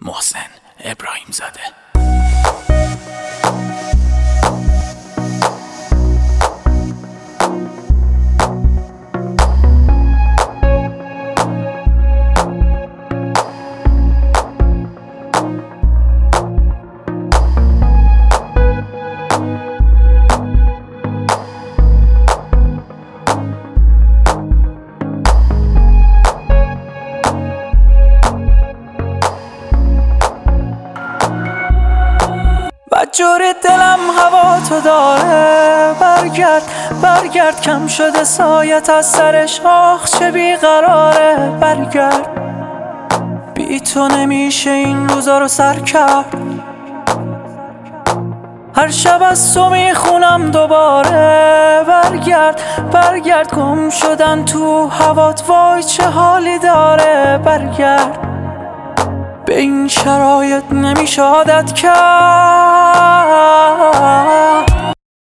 محسن ابراهیم زاده. جوری دلم هوا تو داره. برگرد برگرد کم شده سایت از سرش آخ چه بیقراره. برگرد. بی تو نمیشه این روزا رو سر کرد. هر شب از تو می‌خونم دوباره. برگرد برگرد گم شدن تو هوات وای چه حالی داره. برگرد. به این شرایط نمیشه عادت کرد.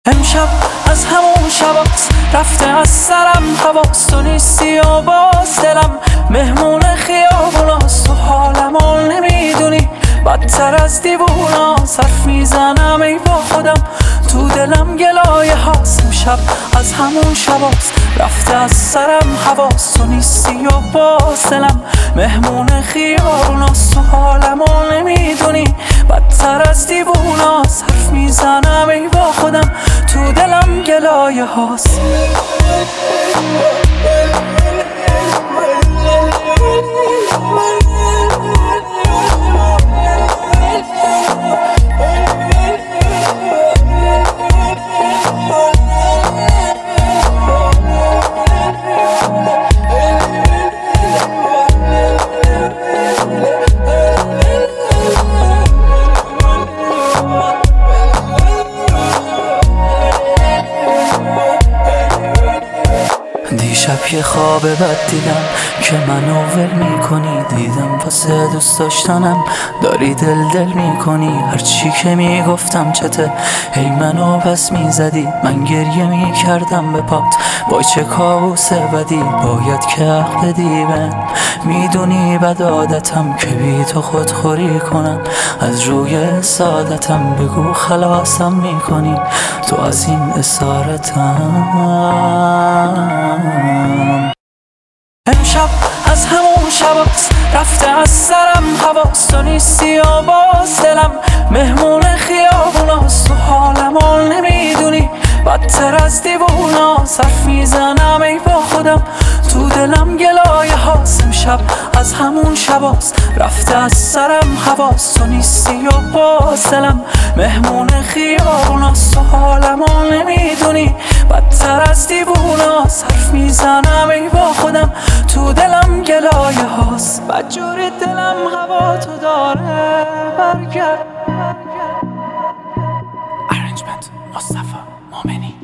امشب از همون شباست رفته از سرم حواس تو نیستی و باز دلم. مهمون نمی‌دونی بدتر از دیوونا صرف می‌زنم ای با خودم. تو دلم گلایه هاست. امشب از همون شباست رفته از سرم حواس. تو نیستی و باز دلم مهمون خیابوناست تو حالمو نمی‌دونی. بدتر از دیوونا صرف می‌زنم ای با خودم. تو دلم گلایه هاست. دیشب یه خواب بد دیدم که منو ول می‌کنی. دیدم واسه دوست داشتنم. داری دل دل می‌کنی. هرچی که می‌گفتم چته. هی منو پس می‌زدی. من گریه می‌کردم به پات. با چه کابوس بدی. باید که حق بدی من می‌دونی بد عادتم که بی تو خودخوری کنم. از روی سادتم بگو خلاصم می‌کنی. تو از این اسارتم. امشب از همون شباست رفته از سرم حواس تو نیستی و باز دلم. مهمون خیابوناست تو حالمو نمی‌دونی. بدتر از دیوونا صرف می‌زنم ای با خودم. تو دلم گلایه هاست. امشب از همون شباست رفته از سرم حواس تو نیستی و باز دلم. مهمون خیابوناست تو حالمو نمی‌دونی. بدتر از دیوونا صرف می‌زنم ای با خودم. تو دلم گلایه هاست. بدجوری دلم هوا تو داره. برگرد. ارنجمنت مصطفی مومنی.